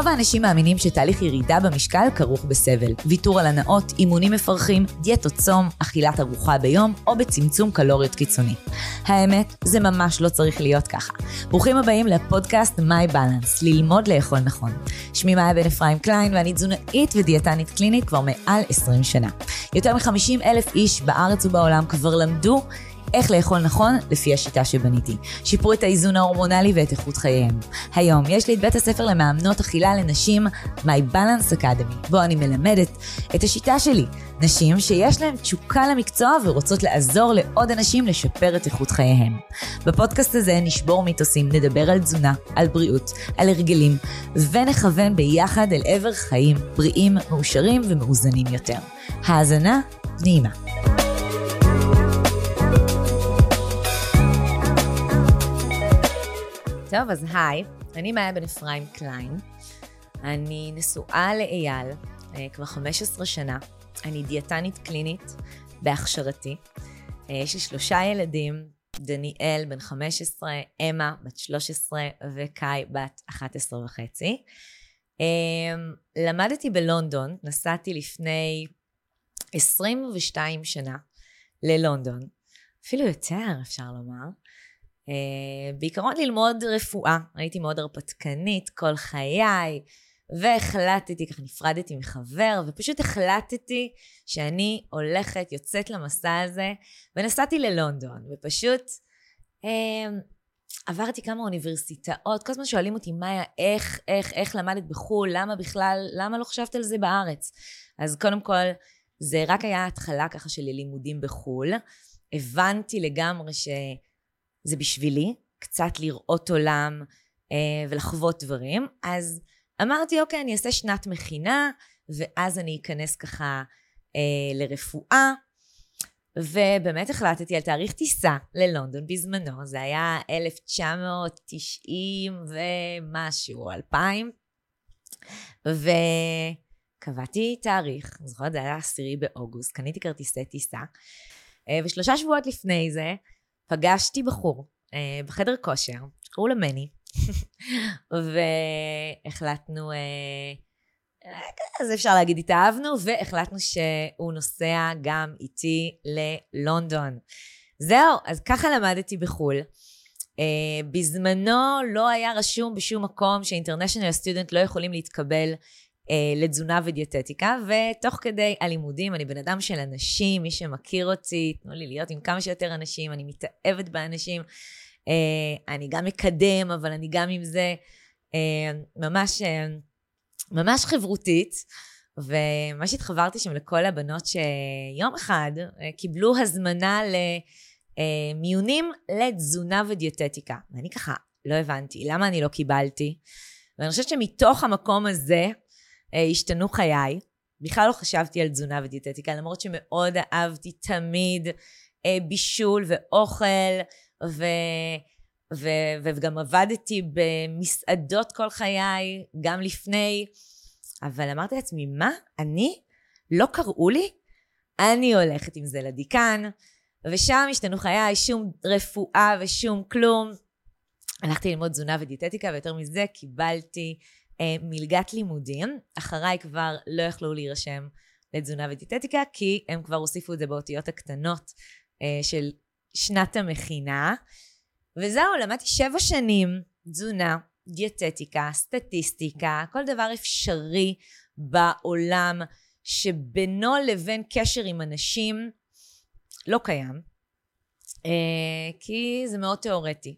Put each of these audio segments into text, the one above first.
רוב האנשים מאמינים שתהליך ירידה במשקל כרוך בסבל. ויתור על הנאות, אימונים מפרכים, דיאטות צום, אכילת ארוחה ביום או בצמצום קלוריות קיצוני. האמת, זה ממש לא צריך להיות ככה. ברוכים הבאים לפודקאסט My Balance, ללמוד לאכול נכון. שמי מאיה בן אפרים קליין ואני תזונאית ודיאטנית קלינית כבר מעל 20 שנה. יותר מ-50 אלף איש בארץ ובעולם כבר למדו איך לאכול נכון לפי השיטה שבניתי. שיפרו את האיזון ההורמונלי ואת איכות חייהם. היום יש לי את בית הספר למאמנות אכילה לנשים, My Balance Academy, בו אני מלמדת את השיטה שלי. נשים שיש להן תשוקה למקצוע ורוצות לעזור לעוד אנשים לשפר את איכות חייהם. בפודקאסט הזה נשבור מיתוסים, נדבר על תזונה, על בריאות, על הרגלים, ונכוון ביחד אל עבר חיים בריאים, מאושרים ומאוזנים יותר. האזנה נעימה. טוב, אז היי, אני מאיה בן אפרים קליין. אני נשואה לאייל אה, כבר 15 שנה. אני דיאטנית קלינית בהכשרתי. אה, יש לי שלושה ילדים, דניאל בן 15, אמה בת 13 וקאי בת 11 וחצי. אה, למדתי בלונדון, נסעתי לפני 22 שנה ללונדון, אפילו יותר אפשר לומר. Uh, בעיקרון ללמוד רפואה, הייתי מאוד הרפתקנית כל חיי, והחלטתי, ככה נפרדתי מחבר, ופשוט החלטתי שאני הולכת, יוצאת למסע הזה, ונסעתי ללונדון, ופשוט uh, עברתי כמה אוניברסיטאות, כל הזמן שואלים אותי, מאיה, איך, איך, איך למדת בחו"ל, למה בכלל, למה לא חשבת על זה בארץ? אז קודם כל, זה רק היה התחלה ככה של לימודים בחו"ל. הבנתי לגמרי ש... זה בשבילי, קצת לראות עולם אה, ולחוות דברים. אז אמרתי, אוקיי, אני אעשה שנת מכינה, ואז אני אכנס ככה אה, לרפואה. ובאמת החלטתי על תאריך טיסה ללונדון בזמנו, זה היה 1990 ומשהו, 2000. וקבעתי תאריך, אני זוכרת, זה היה עשירי באוגוסט, קניתי כרטיסי טיסה. אה, ושלושה שבועות לפני זה, פגשתי בחור אה, בחדר כושר, שקראו לו מני, והחלטנו, אה, אז אפשר להגיד התאהבנו, והחלטנו שהוא נוסע גם איתי ללונדון. זהו, אז ככה למדתי בחו"ל. Uh, בזמנו לא היה רשום בשום מקום שאינטרנשיונל סטודנט לא יכולים להתקבל אה, לתזונה ודיאטטיקה, ותוך כדי הלימודים, אני בן אדם של אנשים, מי שמכיר אותי, תנו לי להיות עם כמה שיותר אנשים, אני מתאהבת באנשים, אה, אני גם מקדם, אבל אני גם עם זה אה, ממש, אה, ממש חברותית. וממש התחברתי שם לכל הבנות שיום אחד אה, קיבלו הזמנה למיונים אה, לתזונה ודיאטטיקה. ואני ככה לא הבנתי, למה אני לא קיבלתי? ואני חושבת שמתוך המקום הזה, אה, השתנו חיי. בכלל לא חשבתי על תזונה ודיאטטיקה, למרות שמאוד אהבתי תמיד אה, בישול ואוכל, ו... ו... וגם עבדתי במסעדות כל חיי, גם לפני, אבל אמרתי לעצמי, מה? אני? לא קראו לי? אני הולכת עם זה לדיקן, ושם השתנו חיי, שום רפואה ושום כלום. הלכתי ללמוד תזונה ודיאטטיקה, ויותר מזה קיבלתי אה, מלגת לימודים. אחריי כבר לא יכלו להירשם לתזונה ודיאטטיקה, כי הם כבר הוסיפו את זה באותיות הקטנות אה, של שנת המכינה. וזהו, למדתי שבע שנים תזונה, דיאטטיקה, סטטיסטיקה, כל דבר אפשרי בעולם שבינו לבין קשר עם אנשים לא קיים, אה, כי זה מאוד תיאורטי.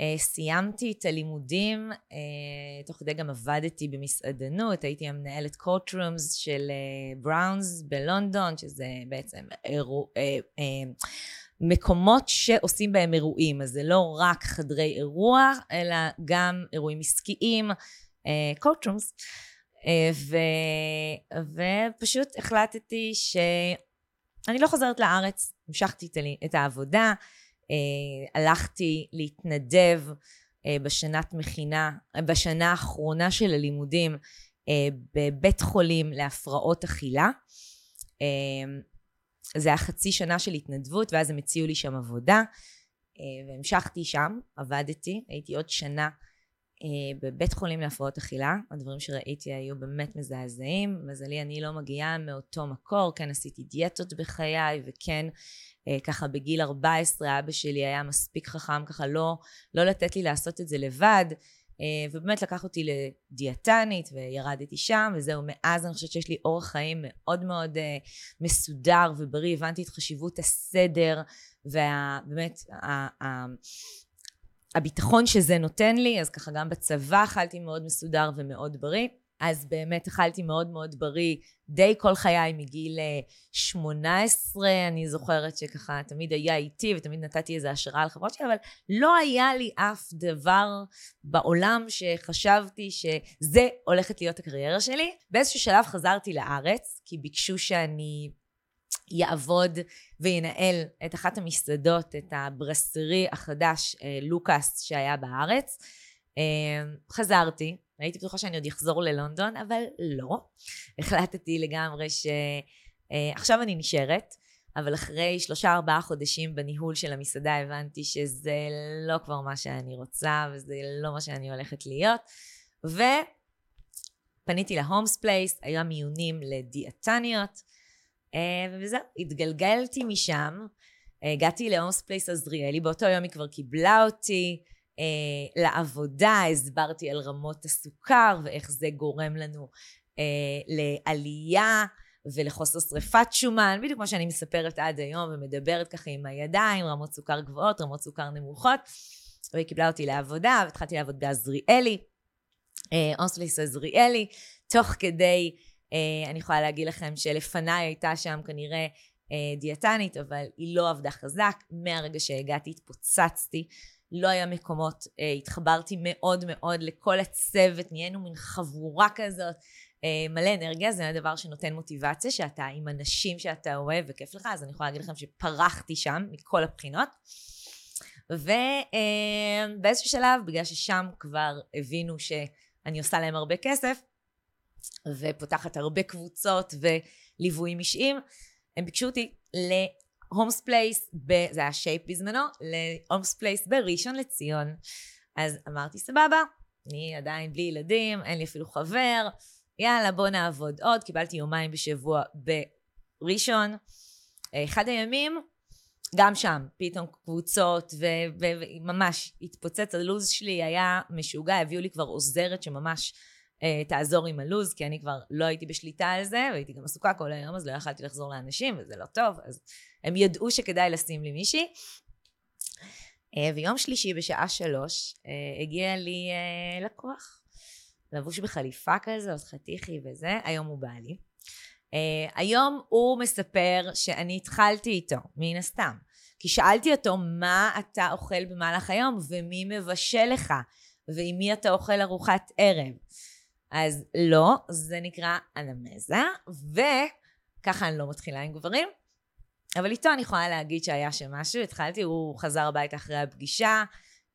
Uh, סיימתי את הלימודים, uh, תוך כדי גם עבדתי במסעדנות, הייתי המנהלת קורטרומס של בראונס uh, בלונדון, שזה בעצם אירו, uh, מקומות שעושים בהם אירועים, אז זה לא רק חדרי אירוע, אלא גם אירועים עסקיים, קורטרומס, uh, ופשוט החלטתי שאני לא חוזרת לארץ, המשכתי את העבודה, אה, הלכתי להתנדב אה, בשנת מכינה, בשנה האחרונה של הלימודים אה, בבית חולים להפרעות אכילה. זה היה חצי שנה של התנדבות, ואז הם הציעו לי שם עבודה, והמשכתי שם, עבדתי, הייתי עוד שנה בבית חולים להפרעות אכילה, הדברים שראיתי היו באמת מזעזעים. מזלי, אני לא מגיעה מאותו מקור, כן עשיתי דיאטות בחיי, וכן ככה בגיל 14 אבא שלי היה מספיק חכם ככה לא, לא לתת לי לעשות את זה לבד. ובאמת לקח אותי לדיאטנית וירדתי שם וזהו מאז אני חושבת שיש לי אורח חיים מאוד מאוד מסודר ובריא הבנתי את חשיבות הסדר ובאמת הביטחון שזה נותן לי, אז ככה גם בצבא אכלתי מאוד מסודר ומאוד בריא. אז באמת אכלתי מאוד מאוד בריא די כל חיי מגיל 18, אה, אני זוכרת שככה תמיד היה איתי ותמיד נתתי איזו השראה לחברות שלי, אבל לא היה לי אף דבר בעולם שחשבתי שזה הולכת להיות הקריירה שלי. באיזשהו שלב חזרתי לארץ, כי ביקשו שאני יעבוד וינהל את אחת המסעדות, את הברסרי החדש, אה, לוקאס, שהיה בארץ. אה, חזרתי, הייתי בטוחה שאני עוד אחזור ללונדון, אבל לא. החלטתי לגמרי שעכשיו אה, אני נשארת, אבל אחרי שלושה ארבעה חודשים בניהול של המסעדה הבנתי שזה לא כבר מה שאני רוצה וזה לא מה שאני הולכת להיות. ופניתי ל Holmes Place, היה מיונים לדיאטניות. אה, וזהו, התגלגלתי משם, הגעתי ל Holmes Place עזריאלי, באותו יום היא כבר קיבלה אותי. אה, לעבודה, הסברתי על רמות הסוכר ואיך זה גורם לנו אה, לעלייה ולחוסר שריפת שומן, בדיוק כמו שאני מספרת עד היום ומדברת ככה עם הידיים, רמות סוכר גבוהות, רמות סוכר נמוכות, והיא קיבלה אותי לעבודה והתחלתי לעבוד בעזריאלי, Holmes Place עזריאלי, תוך כדי אה, אני יכולה להגיד לכם שלפניי הייתה שם כנראה אה, דיאטנית, אבל היא לא עבדה חזק. מהרגע שהגעתי התפוצצתי, לא היה מקומות, אה, התחברתי מאוד מאוד לכל הצוות, נהיינו מין חבורה כזאת. מלא אנרגיה, זה הדבר שנותן מוטיבציה, שאתה עם אנשים שאתה אוהב וכיף לך, אז אני יכולה להגיד לכם שפרחתי שם מכל הבחינות. ובאיזשהו שלב, בגלל ששם כבר הבינו שאני עושה להם הרבה כסף, ופותחת הרבה קבוצות וליוויים אישיים, הם ביקשו אותי ל Holmes Place, זה היה Shape בזמנו, ל Holmes Place בראשון לציון. אז אמרתי סבבה, אני עדיין בלי ילדים, אין לי אפילו חבר, יאללה בוא נעבוד עוד, קיבלתי יומיים בשבוע בראשון. אחד הימים, גם שם, פתאום קבוצות, וממש התפוצץ הלו"ז שלי, היה משוגע, הביאו לי כבר עוזרת שממש תעזור עם הלו"ז, כי אני כבר לא הייתי בשליטה על זה, והייתי גם עסוקה כל היום, אז לא יכלתי לחזור לאנשים, וזה לא טוב, אז הם ידעו שכדאי לשים לי מישהי. אה, ויום שלישי בשעה שלוש אה, הגיע לי לקוח, לבוש בחליפה כזאת, חתיכי וזה, היום הוא בעלי. היום הוא מספר שאני התחלתי איתו, מן הסתם. כי שאלתי אותו, מה אתה אוכל במהלך היום, ומי מבשל לך, ועם מי אתה אוכל ארוחת ערב. אז לא, זה נקרא אנמזה, וככה אני לא מתחילה עם גברים. אבל איתו אני יכולה להגיד שהיה שם משהו, התחלתי, הוא חזר הביתה אחרי הפגישה,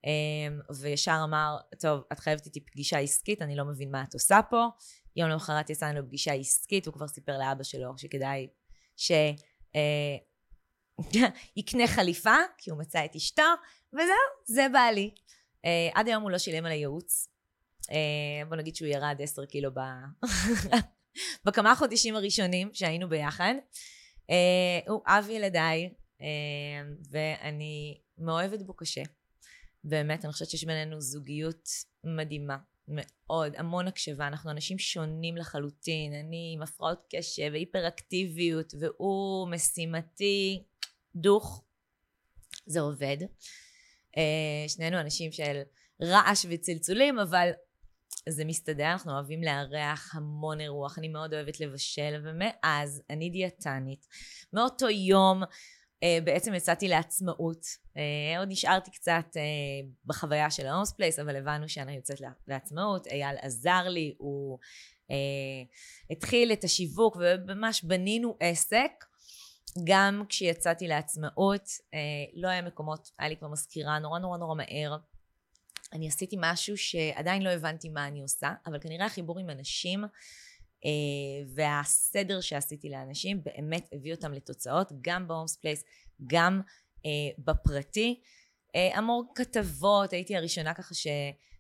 אמ, וישר אמר, טוב, את חייבת איתי פגישה עסקית, אני לא מבין מה את עושה פה. יום למחרת יצאנו לפגישה עסקית, הוא כבר סיפר לאבא שלו שכדאי שיקנה אה, חליפה, כי הוא מצא את אשתו, וזהו, זה בעלי. אה, עד היום הוא לא שילם על הייעוץ, בוא נגיד שהוא ירד עשר קילו ב... בכמה חודשים הראשונים שהיינו ביחד. אה, הוא אב ילדיי, אה, ואני מאוהבת בו קשה. באמת, אני חושבת שיש בינינו זוגיות מדהימה. מאוד, המון הקשבה, אנחנו אנשים שונים לחלוטין, אני עם הפרעות קשב והיפראקטיביות, והוא משימתי דוך, זה עובד. שנינו אנשים של רעש וצלצולים, אבל זה מסתדר, אנחנו אוהבים לארח המון אירוח, אני מאוד אוהבת לבשל, ומאז אני דיאטנית. מאותו יום אה, בעצם יצאתי לעצמאות. אה, עוד נשארתי קצת אה, בחוויה של ה Holmes Place, אבל הבנו שאני יוצאת לעצמאות. אייל עזר לי, הוא אה, התחיל את השיווק, וממש בנינו עסק. גם כשיצאתי לעצמאות, אה, לא היה מקומות, היה לי כבר מזכירה נורא נורא נורא מהר. אני עשיתי משהו שעדיין לא הבנתי מה אני עושה, אבל כנראה החיבור עם אנשים אה, והסדר שעשיתי לאנשים באמת הביא אותם לתוצאות, גם ב Holmes Place, גם אה, בפרטי. אה, המון כתבות, הייתי הראשונה ככה ש,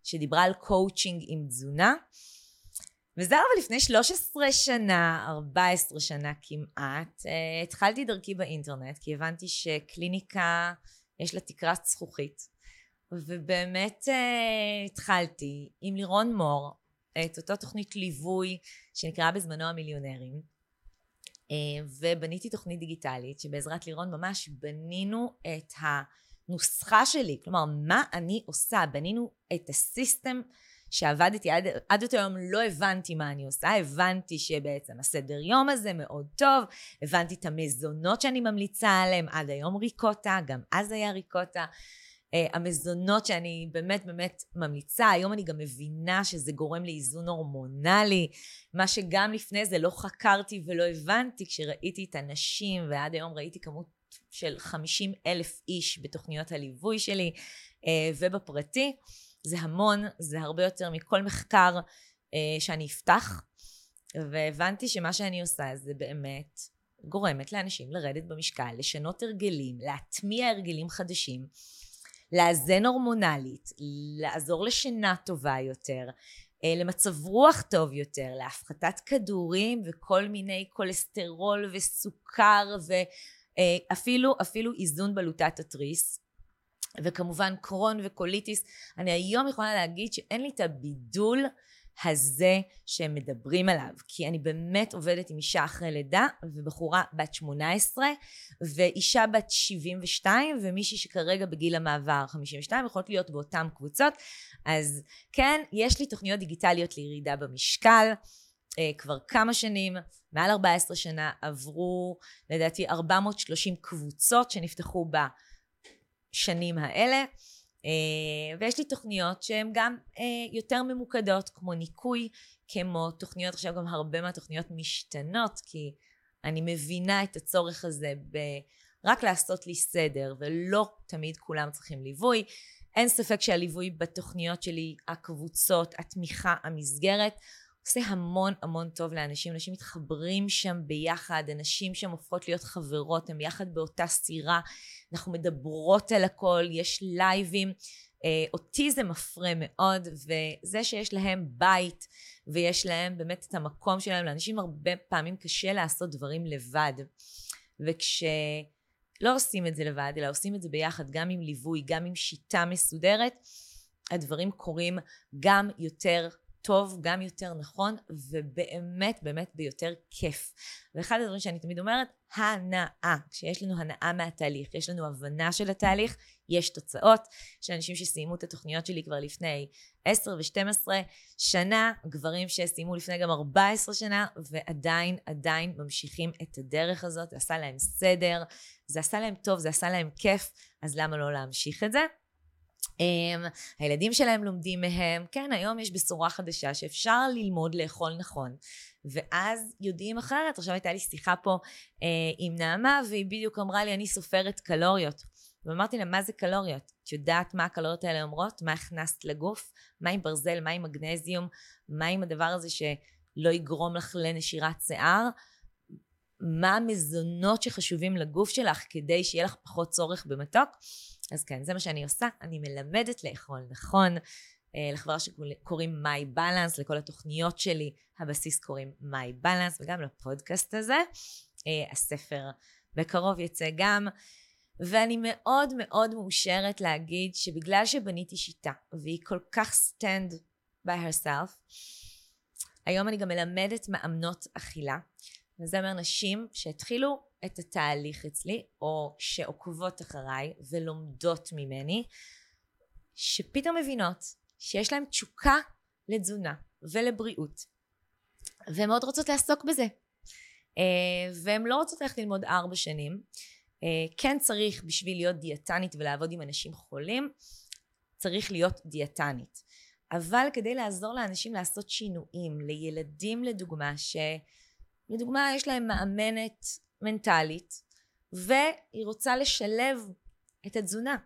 שדיברה על קואוצ'ינג עם תזונה. וזה אבל לפני 13 שנה, 14 שנה כמעט, אה, התחלתי דרכי באינטרנט, כי הבנתי שקליניקה, יש לה תקרת זכוכית. ובאמת uh, התחלתי עם לירון מור, את אותה תוכנית ליווי שנקראה בזמנו המיליונרים, uh, ובניתי תוכנית דיגיטלית שבעזרת לירון ממש בנינו את הנוסחה שלי, כלומר מה אני עושה, בנינו את הסיסטם שעבדתי עד, עד אותו יום לא הבנתי מה אני עושה, הבנתי שבעצם הסדר יום הזה מאוד טוב, הבנתי את המזונות שאני ממליצה עליהם, עד היום ריקוטה, גם אז היה ריקוטה. Uh, המזונות שאני באמת באמת ממליצה, היום אני גם מבינה שזה גורם לאיזון הורמונלי, מה שגם לפני זה לא חקרתי ולא הבנתי כשראיתי את הנשים, ועד היום ראיתי כמות של 50 אלף איש בתוכניות הליווי שלי uh, ובפרטי. זה המון, זה הרבה יותר מכל מחקר אה, שאני אפתח, והבנתי שמה שאני עושה זה באמת גורמת לאנשים לרדת במשקל, לשנות הרגלים, להטמיע הרגלים חדשים, לאזן הורמונלית, לעזור לשינה טובה יותר, אה, למצב רוח טוב יותר, להפחתת כדורים וכל מיני כולסטרול וסוכר ואפילו אה, אפילו איזון בלוטת התריס. וכמובן קרון וקוליטיס. אני היום יכולה להגיד שאין לי את הבידול הזה שהם מדברים עליו, כי אני באמת עובדת עם אישה אחרי לידה, ובחורה בת 18, ואישה בת 72, ומישהי שכרגע בגיל המעבר 52, יכולות להיות באותן קבוצות. אז כן, יש לי תוכניות דיגיטליות לירידה במשקל. אה, כבר כמה שנים, מעל 14 שנה, עברו לדעתי 430 קבוצות שנפתחו בה השנים האלה. אה, ויש לי תוכניות שהן גם אה, יותר ממוקדות, כמו ניקוי, כמו תוכניות, עכשיו גם הרבה מהתוכניות משתנות, כי אני מבינה את הצורך הזה ב... רק לעשות לי סדר, ולא תמיד כולם צריכים ליווי. אין ספק שהליווי בתוכניות שלי, הקבוצות, התמיכה, המסגרת, עושה המון המון טוב לאנשים, אנשים מתחברים שם ביחד, אנשים שם הופכות להיות חברות, הם יחד באותה סירה, אנחנו מדברות על הכל, יש לייבים, אה, אותי זה מפרה מאוד, וזה שיש להם בית ויש להם באמת את המקום שלהם, לאנשים הרבה פעמים קשה לעשות דברים לבד, וכשלא עושים את זה לבד, אלא עושים את זה ביחד, גם עם ליווי, גם עם שיטה מסודרת, הדברים קורים גם יותר טוב, גם יותר נכון, ובאמת באמת ביותר כיף. ואחד הדברים שאני תמיד אומרת, הנאה. כשיש לנו הנאה מהתהליך, יש לנו הבנה של התהליך, יש תוצאות. יש אנשים שסיימו את התוכניות שלי כבר לפני 10 ו-12 שנה, גברים שסיימו לפני גם 14 שנה, ועדיין, עדיין ממשיכים את הדרך הזאת, זה עשה להם סדר, זה עשה להם טוב, זה עשה להם כיף, אז למה לא להמשיך את זה? Um, הילדים שלהם לומדים מהם. כן, היום יש בשורה חדשה שאפשר ללמוד לאכול נכון. ואז יודעים אחרת. עכשיו הייתה לי שיחה פה uh, עם נעמה, והיא בדיוק אמרה לי, אני סופרת קלוריות. ואמרתי לה, מה זה קלוריות? את יודעת מה הקלוריות האלה אומרות? מה הכנסת לגוף? מה עם ברזל? מה עם מגנזיום? מה עם הדבר הזה שלא יגרום לך לנשירת שיער? מה המזונות שחשובים לגוף שלך כדי שיהיה לך פחות צורך במתוק? אז כן, זה מה שאני עושה, אני מלמדת לאכול נכון. אה, לחברה שקוראים My Balance, לכל התוכניות שלי, הבסיס קוראים My Balance, וגם לפודקאסט הזה. אה, הספר בקרוב יצא גם. ואני מאוד מאוד מאושרת להגיד שבגלל שבניתי שיטה, והיא כל כך stand by herself, היום אני גם מלמדת מאמנות אכילה, וזה אומר נשים שהתחילו את התהליך אצלי, או שעוקבות אחריי ולומדות ממני, שפתאום מבינות שיש להן תשוקה לתזונה ולבריאות, והן מאוד רוצות לעסוק בזה. אה, והן לא רוצות ללכת ללמוד ארבע שנים. אה, כן צריך בשביל להיות דיאטנית ולעבוד עם אנשים חולים, צריך להיות דיאטנית. אבל כדי לעזור לאנשים לעשות שינויים, לילדים לדוגמה, שלדוגמה יש להם מאמנת מנטלית, והיא רוצה לשלב את התזונה,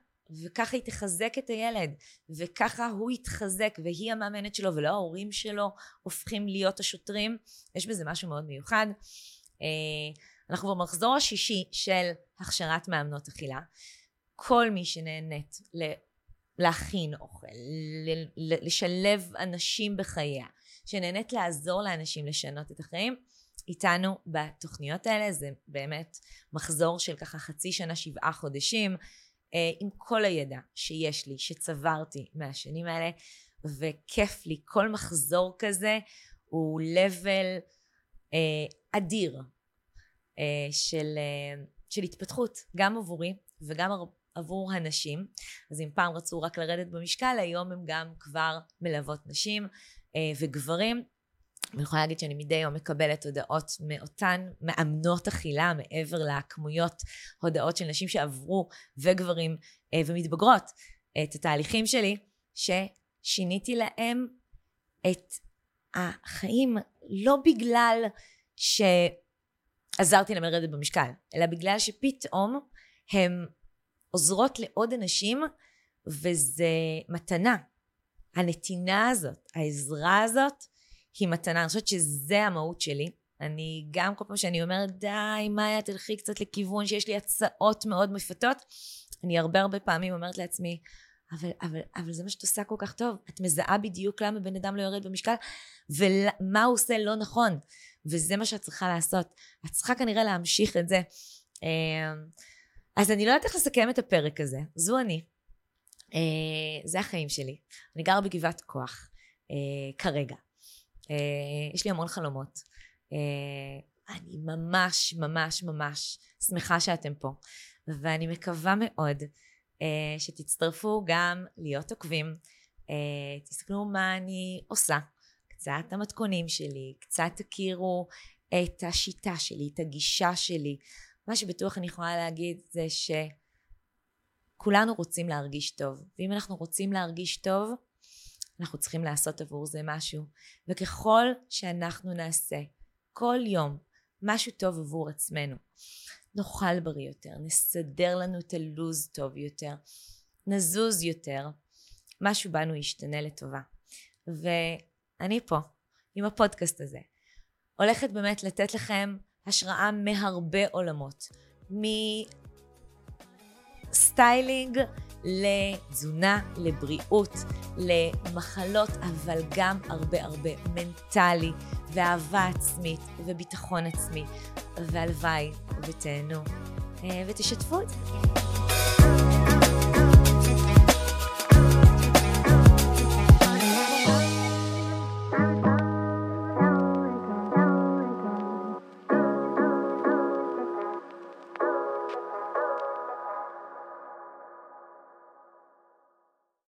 וככה היא תחזק את הילד, וככה הוא יתחזק, והיא המאמנת שלו, ולא ההורים שלו הופכים להיות השוטרים. יש בזה משהו מאוד מיוחד. אה, אנחנו במחזור השישי של הכשרת מאמנות אכילה. כל מי שנהנית להכין אוכל, לשלב אנשים בחייה, שנהנית לעזור לאנשים לשנות את החיים, איתנו בתוכניות האלה. זה באמת מחזור של ככה חצי שנה, שבעה חודשים, אה, עם כל הידע שיש לי, שצברתי מהשנים האלה, וכיף לי. כל מחזור כזה הוא level אה, אדיר אה, של, אה, של התפתחות, גם עבורי וגם עבור הנשים. אז אם פעם רצו רק לרדת במשקל, היום הם גם כבר מלוות נשים אה, וגברים. אני יכולה להגיד שאני מדי יום מקבלת הודעות מאותן מאמנות אכילה, מעבר לכמויות הודעות של נשים שעברו, וגברים אה, ומתבגרות, את התהליכים שלי, ששיניתי להם את החיים, לא בגלל שעזרתי להם לרדת במשקל, אלא בגלל שפתאום הם עוזרות לעוד אנשים, וזה מתנה. הנתינה הזאת, העזרה הזאת, היא מתנה. אני חושבת שזה המהות שלי. אני גם כל פעם שאני אומרת, די, מאיה, תלכי קצת לכיוון שיש לי הצעות מאוד מפתות, אני הרבה הרבה פעמים אומרת לעצמי, אבל, אבל, אבל זה מה שאת עושה כל כך טוב. את מזהה בדיוק למה בן אדם לא יורד במשקל, ומה הוא עושה לא נכון. וזה מה שאת צריכה לעשות. את צריכה כנראה להמשיך את זה. אמ, אז אני לא יודעת איך לסכם את הפרק הזה. זו אני. אה, זה החיים שלי. אני גרה בגבעת כוח, אה, כרגע. אה, יש לי המון חלומות. אני ממש ממש ממש שמחה שאתם פה, ואני מקווה מאוד שתצטרפו גם להיות עוקבים, תסתכלו מה אני עושה, קצת המתכונים שלי, קצת תכירו את השיטה שלי, את הגישה שלי. מה שבטוח אני יכולה להגיד זה שכולנו רוצים להרגיש טוב, ואם אנחנו רוצים להרגיש טוב, אנחנו צריכים לעשות עבור זה משהו. וככל שאנחנו נעשה כל יום משהו טוב עבור עצמנו, נאכל בריא יותר, נסדר לנו את הלו"ז טוב יותר, נזוז יותר, משהו בנו ישתנה לטובה. ואני פה, עם הפודקאסט הזה, הולכת באמת לתת לכם השראה מהרבה עולמות. מסטיילינג לתזונה, לבריאות, למחלות, אבל גם הרבה הרבה מנטלי, ואהבה עצמית, וביטחון עצמי, והלוואי ותהנו, אה, ותשתפו את זה.